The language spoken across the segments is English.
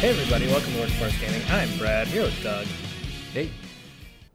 Hey everybody, welcome to Workforce Gaming. I'm Brad, here with Doug. Hey,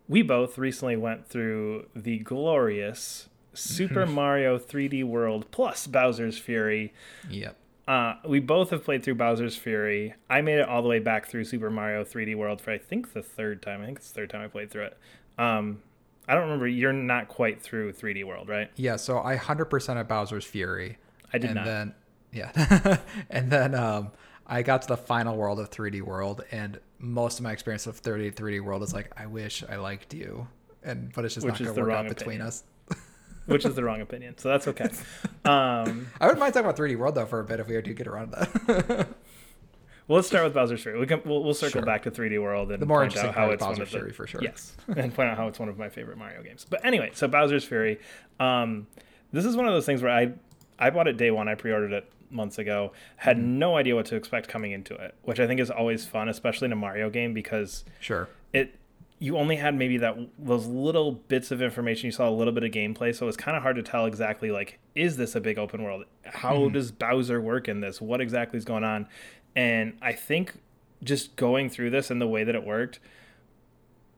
We both recently went through the glorious Super Mario 3D World plus Bowser's Fury. yep. Uh, we both have played through Bowser's Fury. I made it all the way back through Super Mario 3D World for I think the third time. I think it's the third time I played through it. Um, I don't remember. You're not quite through 3D World, right? Yeah, so I 100% of Bowser's Fury. I did and not. then yeah. and then um I got to the final world of 3D World and most of my experience of 30 3D World is like I wish I liked you. And but it's just Which not going to work out between us. Which is the wrong opinion, so that's okay. Um, I wouldn't mind talking about 3D World though for a bit if we do get around to that. well, let's start with Bowser's Fury. We can we'll, we'll circle Sure. back to 3D World and The more point out how it's one Bowser's of the, Fury for sure. Yes, and point out how it's one of my favorite Mario games. But anyway, so Bowser's Fury. Um, this is one of those things where I I bought it day one. I pre-ordered it months ago. Had Mm-hmm. no idea what to expect coming into it, which I think is always fun, especially in a Mario game because sure. it you only had maybe that those little bits of information you saw a little bit of gameplay so it was kind of hard to tell exactly like is this a big open world how does bowser work in this what exactly is going on and i think just going through this and the way that it worked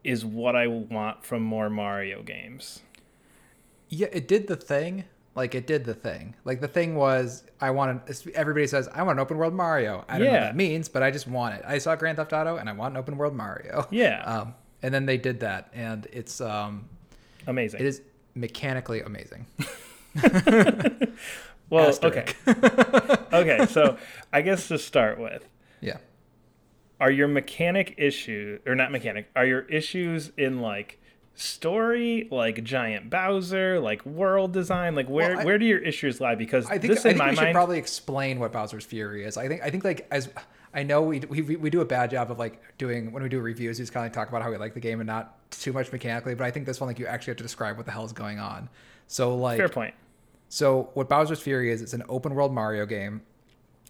is what i want from more mario games Yeah, it did the thing. Like it did the thing. Like the thing was, I wanted. Everybody says I want an open world Mario. I don't know what Yeah. that means, but I just want it. I saw Grand Theft Auto, and I want an open world Mario. Yeah. Um, and then they did that, and it's um, amazing it is mechanically amazing. well asterisk. okay okay so i guess to start with Yeah. are your mechanic issue or not mechanic are your issues in like story like giant bowser like world design like where Well, I- where do your issues lie because I think this I in think my we should probably explain what Bowser's Fury is. I think I think like as I know we we we do a bad job of like doing when we do reviews, we just kind of talk about how we like the game and not too much mechanically. But I think this one like you actually have to describe what the hell is going on. So like fair point So what Bowser's Fury is, it's an open world Mario game,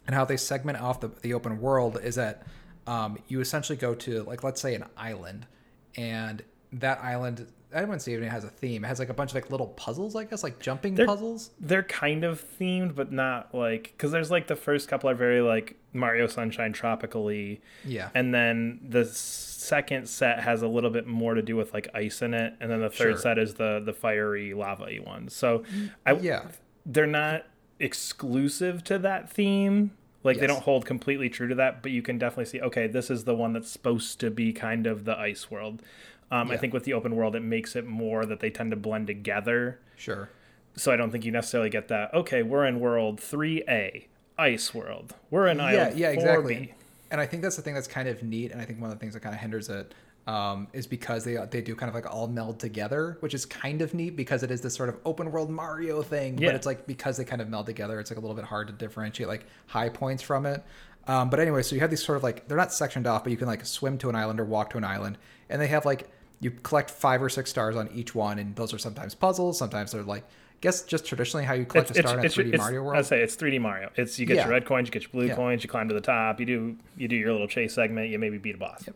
and how they segment off the, the open world is that um, you essentially go to like let's say an island, and that island I wouldn't say it even has a theme. It has like a bunch of like little puzzles, I guess, like jumping They're- puzzles. they're kind of themed but not like because there's like the first couple are very like mario sunshine tropically Yeah. and then the second set has a little bit more to do with like ice in it and then the third Sure. set is the the fiery lava-y one so i Yeah. they're not exclusive to that theme. Like they don't hold completely true to that, but you can definitely see, okay, this is the one that's supposed to be kind of the ice world. Um, I think with the open world, it makes it more that they tend to blend together. Sure. So I don't think you necessarily get that. Okay, we're in world three A, ice world. We're in yeah, island yeah, 4B. exactly. And I think that's the thing that's kind of neat, and I think one of the things that kind of hinders it um, is because they they do kind of like all meld together, which is kind of neat because it is this sort of open world Mario thing. Yeah. But it's like because they kind of meld together, it's like a little bit hard to differentiate like high points from it. Um, but anyway, so you have these sort of like they're not sectioned off, but you can like swim to an island or walk to an island, and they have like you collect five or six stars on each one, and those are sometimes puzzles, sometimes they're like. I guess just traditionally how you collect a star in a 3D Mario world. I say it's 3D Mario. It's you get Yeah. your red coins, you get your blue Yeah. coins, you climb to the top, you do you do your little chase segment, you maybe beat a boss.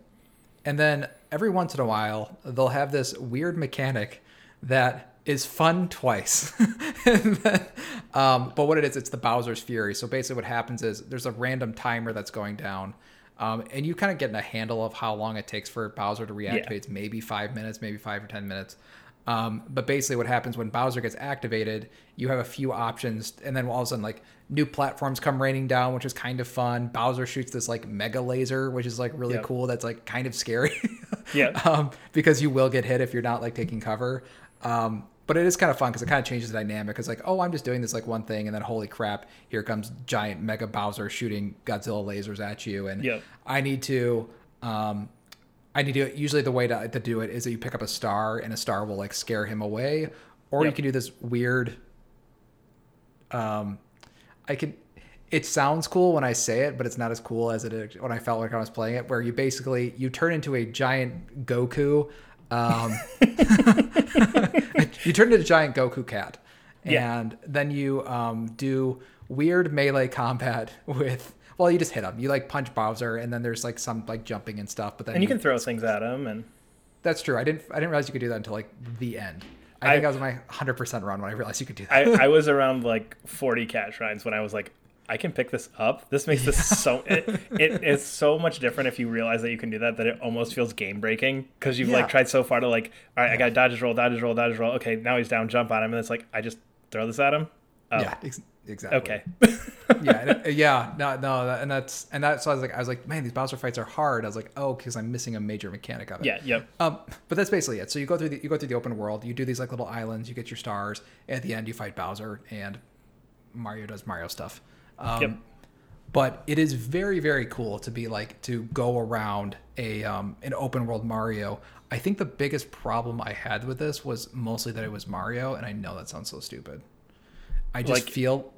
And then every once in a while, they'll have this weird mechanic that is fun twice. then, um, but what it is, it's the Bowser's Fury. So basically, what happens is there's a random timer that's going down. Um, and you kind of get a handle of how long it takes for Bowser to reactivate. It's maybe five minutes, maybe five or 10 minutes. Um, but basically, what happens when Bowser gets activated, you have a few options, and then all of a sudden, like new platforms come raining down, which is kind of fun. Bowser shoots this like mega laser, which is like really Yep. cool. That's like kind of scary. Yeah. um, because you will get hit if you're not like taking cover. Um, but it is kind of fun because it kind of changes the dynamic. It's like, oh, I'm just doing this like one thing, and then holy crap, here comes giant mega Bowser shooting Godzilla lasers at you, and Yep. I need to. Um, I need to. Usually, the way to, to do it is that you pick up a star, and a star will like scare him away, or you can do this weird. Um, I can. It sounds cool when I say it, but it's not as cool as it when I felt like I was playing it. Where you basically you turn into a giant Goku. Um, you turn into a giant Goku cat, Yeah. and then you um, do weird melee combat with. Well, you just hit him. You like punch Bowser, and then there's like some like jumping and stuff. But then And you can throw things at him and That's true. I didn't. I didn't realize you could do that until like the end. I, I- think I was my 100% run when I realized you could do that. I, I was around like 40 cat shrines when I was like, I can pick this up. This makes this so it, it it's so much different if you realize that you can do that that it almost feels game breaking because you've Yeah. like tried so far to like all right I got dodge roll dodge roll dodge roll okay now he's down jump on him and it's like I just throw this at him. Oh, Yeah, ex- exactly. Okay. yeah, yeah, no, no, and that's and that's so I was like, I was like, man, these Bowser fights are hard. I was like, oh, because I'm missing a major mechanic of it. yeah. Yep. Um, but that's basically it. So you go through the you go through the open world. You do these like little islands. You get your stars. At the end, you fight Bowser, and Mario does Mario stuff. Um, Yep. But it is very very cool to be like to go around a um, an open world Mario. I think the biggest problem I had with this was mostly that it was Mario, and I know that sounds so stupid. I just Like- feel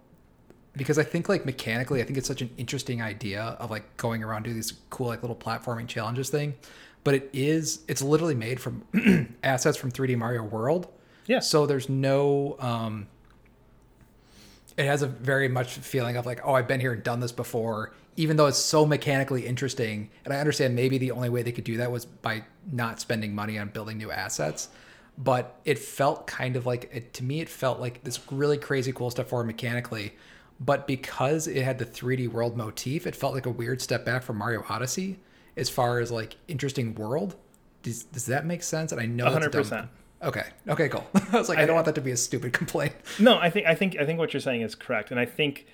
because I think like mechanically, I think it's such an interesting idea of like going around do these cool like little platforming challenges thing. But it is it's literally made from assets from 3D Mario World. Yeah. So there's no um it has a very much feeling of like, oh, I've been here and done this before, even though it's so mechanically interesting. And I understand maybe the only way they could do that was by not spending money on building new assets. But it felt kind of like it to me. It felt like this really crazy cool stuff for mechanically, but because it had the 3D world motif, it felt like a weird step back from Mario Odyssey as far as like interesting world. Does, does that make sense? And I know that's a dumb- 100%. Okay. Okay. Cool. I was like, I, don't want that to be a stupid complaint. No, I think I think I think what you're saying is correct, and I think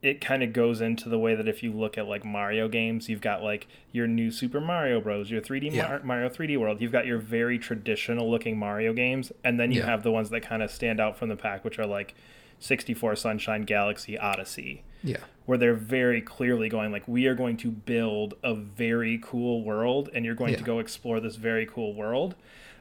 it kind of goes into the way that if you look at like Mario games, you've got like your new Super Mario Bros, your 3D Yeah. Mar- Mario 3D World. You've got your very traditional looking Mario games, and then you Yeah. have the ones that kind of stand out from the pack, which are like 64 Sunshine Galaxy Odyssey. Yeah. Where they're very clearly going like we are going to build a very cool world, and you're going to go explore this very cool world.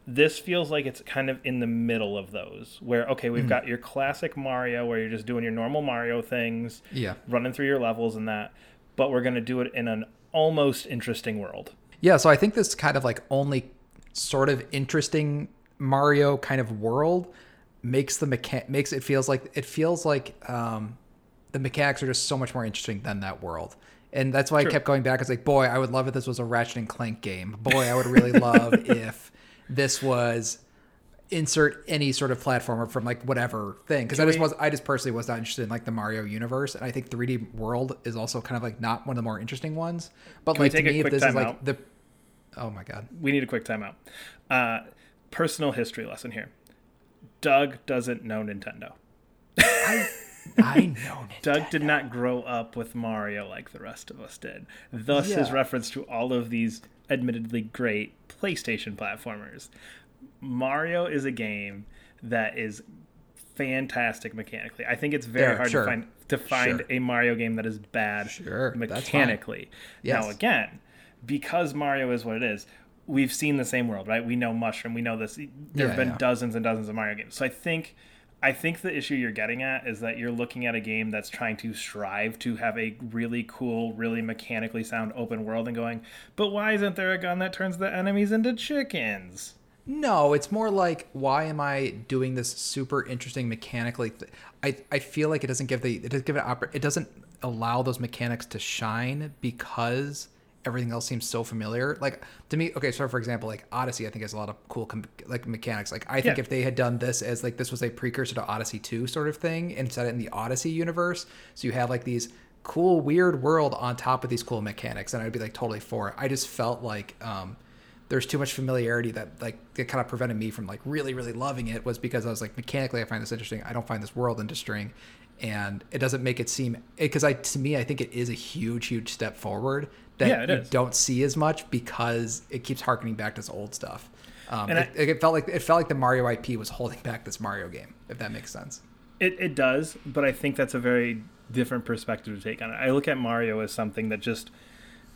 This feels like it's kind of in the middle of those, where okay, we've got your classic Mario, where you're just doing your normal Mario things, Yeah. running through your levels and that, but we're going to do it in an almost interesting world. Yeah, so I think this kind of like only sort of interesting Mario kind of world makes the mechan- makes it feels like it feels like um, the mechanics are just so much more interesting than that world. And that's why True. I kept going back. It's like, boy, I would love if this was a Ratchet and Clank game. Boy, I would really love if this was insert any sort of platformer from like whatever thing because I just was I just personally was not interested in like the Mario universe and I think 3D World is also kind of like not one of the more interesting ones but Can like to me if this is like timeout? the oh my god We need a quick timeout. Uh, personal history lesson here. Doug doesn't know Nintendo. I I know Doug did not grow up with Mario like the rest of us did. Thus, his reference to all of these admittedly great PlayStation platformers. Mario is a game that is fantastic mechanically. I think it's very Yeah, hard sure. to find to find Sure. a Mario game that is bad Sure, mechanically. Now again, because Mario is what it is, we've seen the same world, right? We know Mushroom, we know this. There Yeah, have been yeah. dozens and dozens of Mario games. So I think I think the issue you're getting at is that you're looking at a game that's trying to strive to have a really cool, really mechanically sound open world and going, but why isn't there a gun that turns the enemies into chickens? No, it's more like why am I doing this super interesting mechanically? Th- I I feel like it doesn't give the it doesn't give it oper- it doesn't allow those mechanics to shine because everything else seems so familiar. Like to me, okay, so for example, like Odyssey, I think has a lot of cool com- like mechanics. Like I think Yeah. if they had done this as like this was a precursor to Odyssey two sort of thing and set it in the Odyssey universe, so you have like these cool weird world on top of these cool mechanics, and I'd be like totally for it. I just felt like um there's too much familiarity that like it kind of prevented me from like really really loving it was because I was like mechanically I find this interesting I don't find this world interesting and it doesn't make it seem because I to me I think it is a huge huge step forward that Yeah, you is. don't see as much because it keeps harkening back to this old stuff um, And it, it felt like it felt like the Mario IP was holding back this Mario game if that makes sense It, it does, but I think that's a very different perspective to take on it. I look at Mario as something that just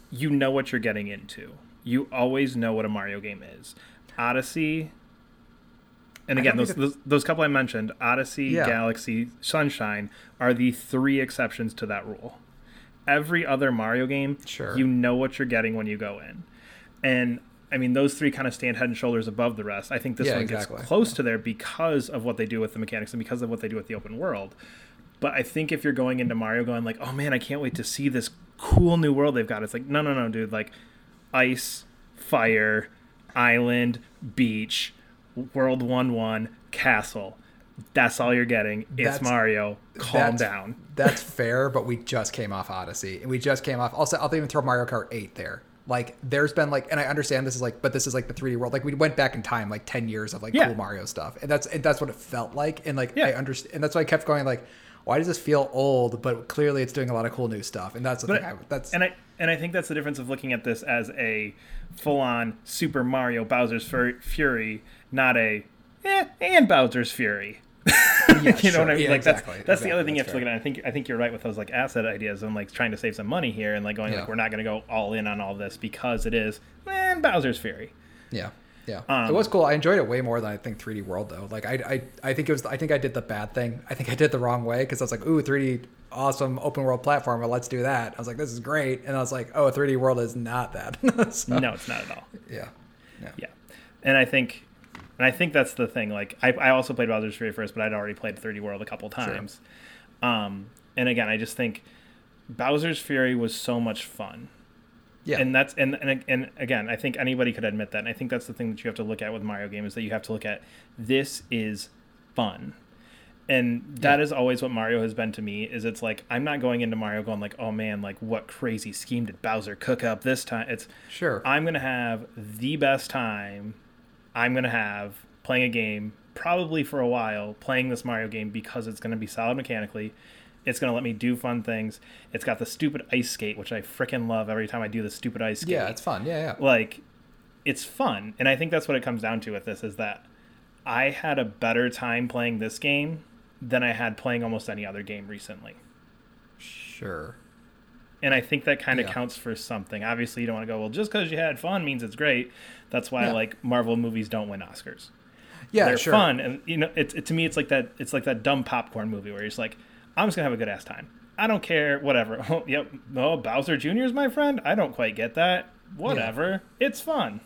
you know what you're getting into. You always know what a Mario game is. Odyssey, and again, those, those those couple I mentioned, Odyssey, Yeah. Galaxy, Sunshine, are the three exceptions to that rule. Every other Mario game, Sure. you know what you're getting when you go in, and I mean those three kind of stand head and shoulders above the rest. I think this Yeah, one exactly. gets close to there because of what they do with the mechanics and because of what they do with the open world. But I think if you're going into Mario going like, oh man, I can't wait to see this cool new world they've got, it's like, no, no, no, dude. Like, ice, fire, island, beach, world one one, castle. That's all you're getting. It's That's- Mario. Calm that's- down. That's fair, but we just came off Odyssey, and we just came off. Also, I'll even throw Mario Kart 8 there. Like, there's been like, and I understand this is like, but this is like the 3D world. Like, we went back in time, like 10 years of like Yeah. cool Mario stuff, and that's and that's what it felt like. And like, Yeah. I understand, and that's why I kept going like, why does this feel old? But clearly, it's doing a lot of cool new stuff, and that's the But thing. I, that's and I and I think that's the difference of looking at this as a full-on Super Mario Bowser's Fury, not a eh, and Bowser's Fury. you know sure. what I mean? Yeah, like that's exactly. that's the other Exactly. thing you have That's to look at. I think I think you're right with those like asset ideas and like trying to save some money here and like going Yeah. like we're not going to go all in on all this because it is and Bowser's Fury. Yeah, yeah. Um, it was cool. I enjoyed it way more than I think 3D World though. Like I, I, I think it was. I think I did the bad thing. I think I did the wrong way because I was like, "Ooh, 3D, awesome open world platformer. Let's do that." I was like, "This is great," and I was like, "Oh, 3D World is not that." So, No, it's not at all. Yeah. Yeah. Yeah, and I think, and I think that's the thing. Like, I, I also played Bowser's Fury first, but I'd already played 3D World a couple times. Um, and again, I just think Bowser's Fury was so much fun. Yeah. And that's and, and and again, I think anybody could admit that. And I think that's the thing that you have to look at with Mario games is that you have to look at this is fun. And that is always what Mario has been to me is it's like I'm not going into Mario going like, "Oh man, like what crazy scheme did Bowser cook up this time?" It's sure. I'm gonna have the best time I'm gonna have playing a game, probably for a while, playing this Mario game because it's gonna be solid mechanically. It's gonna let me do fun things. It's got the stupid ice skate, which I freaking love every time I do the stupid ice skate. yeah, it's fun. Yeah, yeah. like it's fun, and I think that's what it comes down to with this is that I had a better time playing this game than I had playing almost any other game recently. Sure. And I think that kind of Yeah. counts for something. Obviously, you don't want to go, well, just because you had fun means it's great. That's why Yeah. like Marvel movies don't win Oscars. Yeah, They're sure. fun, and you know, it's it, to me, it's like that. It's like that dumb popcorn movie where you're just like, I'm just gonna have a good ass time. I don't care, whatever. Oh, yep. No, Bowser Jr. is my friend. I don't quite get that. Whatever. It's fun.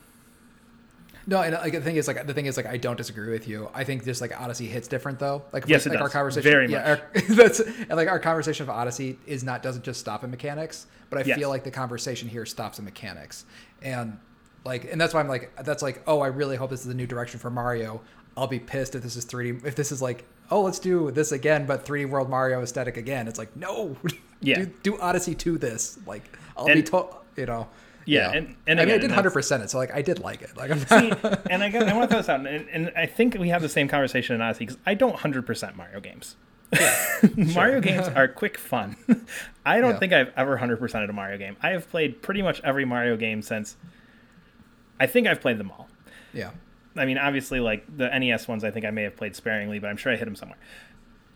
No, and like the thing is, like the thing is, like I don't disagree with you. I think just like Odyssey hits different though. Like Yes, it like our conversation, Very yeah, our, that's and like our conversation of Odyssey is not doesn't just stop in mechanics, but I Yes. feel like the conversation here stops in mechanics, and like and that's why I'm like that's like oh I really hope this is a new direction for Mario. I'll be pissed if this is 3D if this is like oh let's do this again but 3D World Mario aesthetic again. It's like no, Yeah. do, do Odyssey to this. Like I'll be told you know. Yeah, and- and I mean I did hundred percent it, so like I did like it. Like I'm See, and I, got, I want to throw this out, and, and I think we have the same conversation in Odyssey because I don't 100% Mario games. Mario games are quick fun. I don't Yeah. think I've ever 100%ed a Mario game. I have played pretty much every Mario game since. I think I've played them all. yeah. I mean, obviously, like the NES ones, I think I may have played sparingly, but I'm sure I hit them somewhere.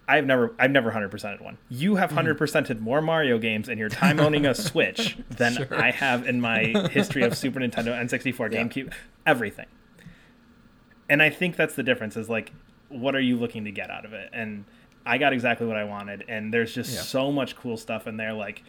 I've never, I've never hundred percented one. You have mm-hmm. hundred percented more Mario games in your time owning a Switch than Sure. I have in my history of Super Nintendo, N64, Yeah. GameCube, everything. And I think that's the difference. Is like, what are you looking to get out of it? And I got exactly what I wanted. And there's just Yeah. so much cool stuff in there. Like,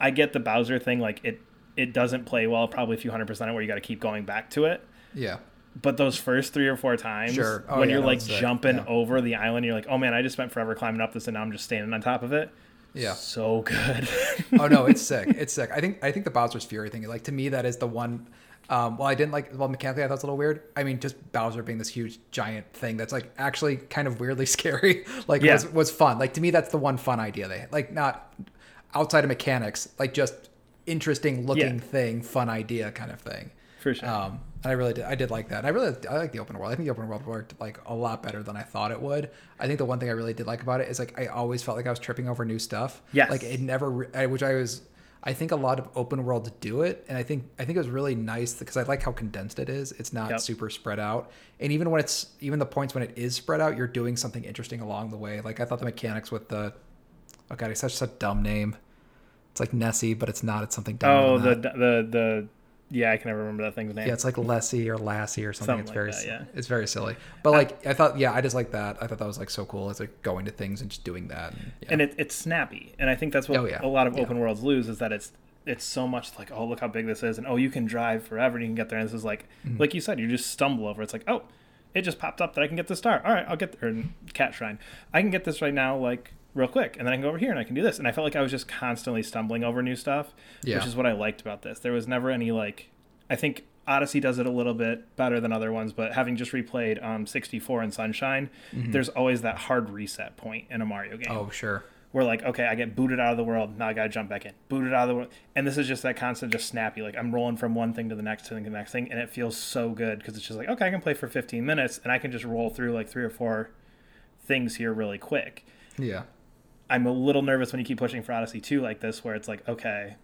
I get the Bowser thing. Like it, it doesn't play well. Probably a few hundred percent where you got to keep going back to it Yeah. But those first three or four times Sure. Oh, when yeah, you're like jumping Yeah. over the island you're like oh man i just spent forever climbing up this and now i'm just standing on top of it Yeah. so good oh no, it's sick. It's sick. I think I think the Bowser's Fury thing, like to me, that is the one. Um, well, I didn't like. Well, mechanically, I thought it was a little weird. I mean, just Bowser being this huge giant thing that's like actually kind of weirdly scary. like Yeah. was was fun. Like to me, that's the one fun idea they had. like not outside of mechanics, like just interesting looking Yeah. thing, fun idea kind of thing. For sure Um, and I really did. I did like that. And I really, I like the open world. I think the open world worked like a lot better than I thought it would. I think the one thing I really did like about it is like I always felt like I was tripping over new stuff. Yes. Like it never, re- I, which I was. I think a lot of open worlds do it, and I think I think it was really nice because I like how condensed it is. It's not Yep. super spread out, and even when it's even the points when it is spread out, you're doing something interesting along the way. Like I thought the mechanics with the, oh god, it's such a dumb name. It's like Nessie, but it's not. It's something dumb. oh the the the yeah i can never remember that thing's name Yeah, it's like Lessie or Lassie or something. Something it's like very, that, yeah. it's very silly. But like, I thought, yeah, I just like that. I thought that was like so cool. It's like going to things and just doing that. And, yeah. and it, it's snappy and i think that's what Oh, yeah. a lot of open worlds lose is that it's it's so much like oh look how big this is and oh you can drive forever and you can get there and this is like Mm-hmm. like you said you just stumble over it's like oh it just popped up that i can get the star all right i'll get there and cat shrine i can get this right now like real quick and then i can go over here and i can do this and i felt like i was just constantly stumbling over new stuff Yeah. which is what i liked about this there was never any like i think Odyssey does it a little bit better than other ones, but having just replayed um, 64 and Sunshine, there's always that hard reset point in a Mario game Oh, sure. where like, okay, I get booted out of the world, now I gotta jump back in. Booted out of the world, and this is just that constant, just snappy. Like I'm rolling from one thing to the next thing to the next thing, and it feels so good because it's just like, okay, I can play for 15 minutes, and I can just roll through like three or four things here really quick. Yeah. I'm a little nervous when you keep pushing for Odyssey 2 like this, where it's like, okay,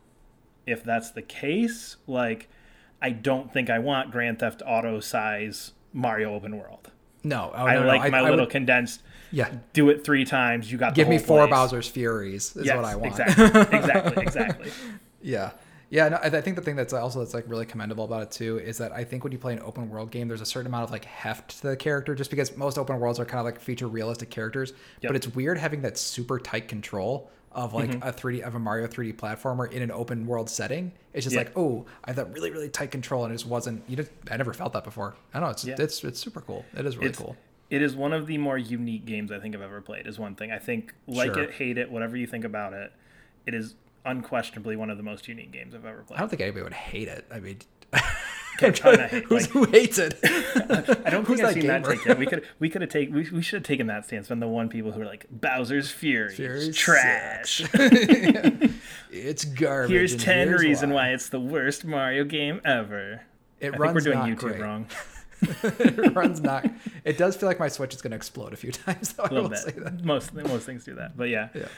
if that's the case, like, I don't think I want Grand Theft Auto size Mario open world. No, oh, I no, no, like I- my I little would- condensed. yeah. Do it three times. You got. Give me four place. Bowser's Furies is Yes, what I want. exactly, exactly, exactly. Yeah. Yeah, no, I I think the thing that's also that's like really commendable about it too is that I think when you play an open world game, there's a certain amount of like heft to the character, just because most open worlds are kind of like feature realistic characters. Yep. But it's weird having that super tight control of like Mm-hmm. a 3D of a Mario 3D platformer in an open world setting. It's just Yeah. like, oh, I have that really really tight control, and it just wasn't. You just I never felt that before. I don't know. It's Yeah. it's it's super cool. It is really It's- cool. It is one of the more unique games I think I've ever played. Is one thing I think like Sure. it, hate it, whatever you think about it. It is unquestionably one of the most unique games I've ever played. I don't think anybody would hate it. I mean. Okay, try not hate, Who's, like- who hates it? I don't think I've seen that take yet. We could we could have taken we, we should have taken that stance. Been the one people who are like Bowser's Fury, Fury trash. it's garbage. Here's ten here's reason why it's the worst Mario game ever. It I runs we're doing YouTube great. wrong it runs not. It does feel like my Switch is going to explode a few times. Though, I a little will say bit. that. Most most things do that, but yeah, Yeah.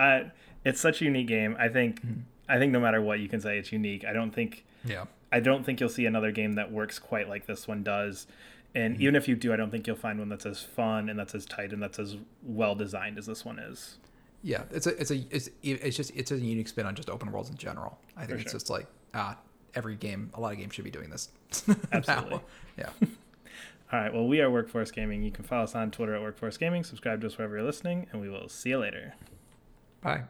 Uh, it's such a unique game. I think Mm-hmm. I think no matter what you can say, it's unique. I don't think Yeah. I don't think you'll see another game that works quite like this one does. And Mm-hmm. even if you do, I don't think you'll find one that's as fun and that's as tight and that's as well designed as this one is. Yeah. It's a. It's a. It's. It's just. It's a unique spin on just open worlds in general. I think For it's sure. just like ah, every game. A lot of games should be doing this. Absolutely. Yeah. All right. Well, we are Workforce Gaming. You can follow us on Twitter at Workforce Gaming. Subscribe to us wherever you're listening, and we will see you later. Bye.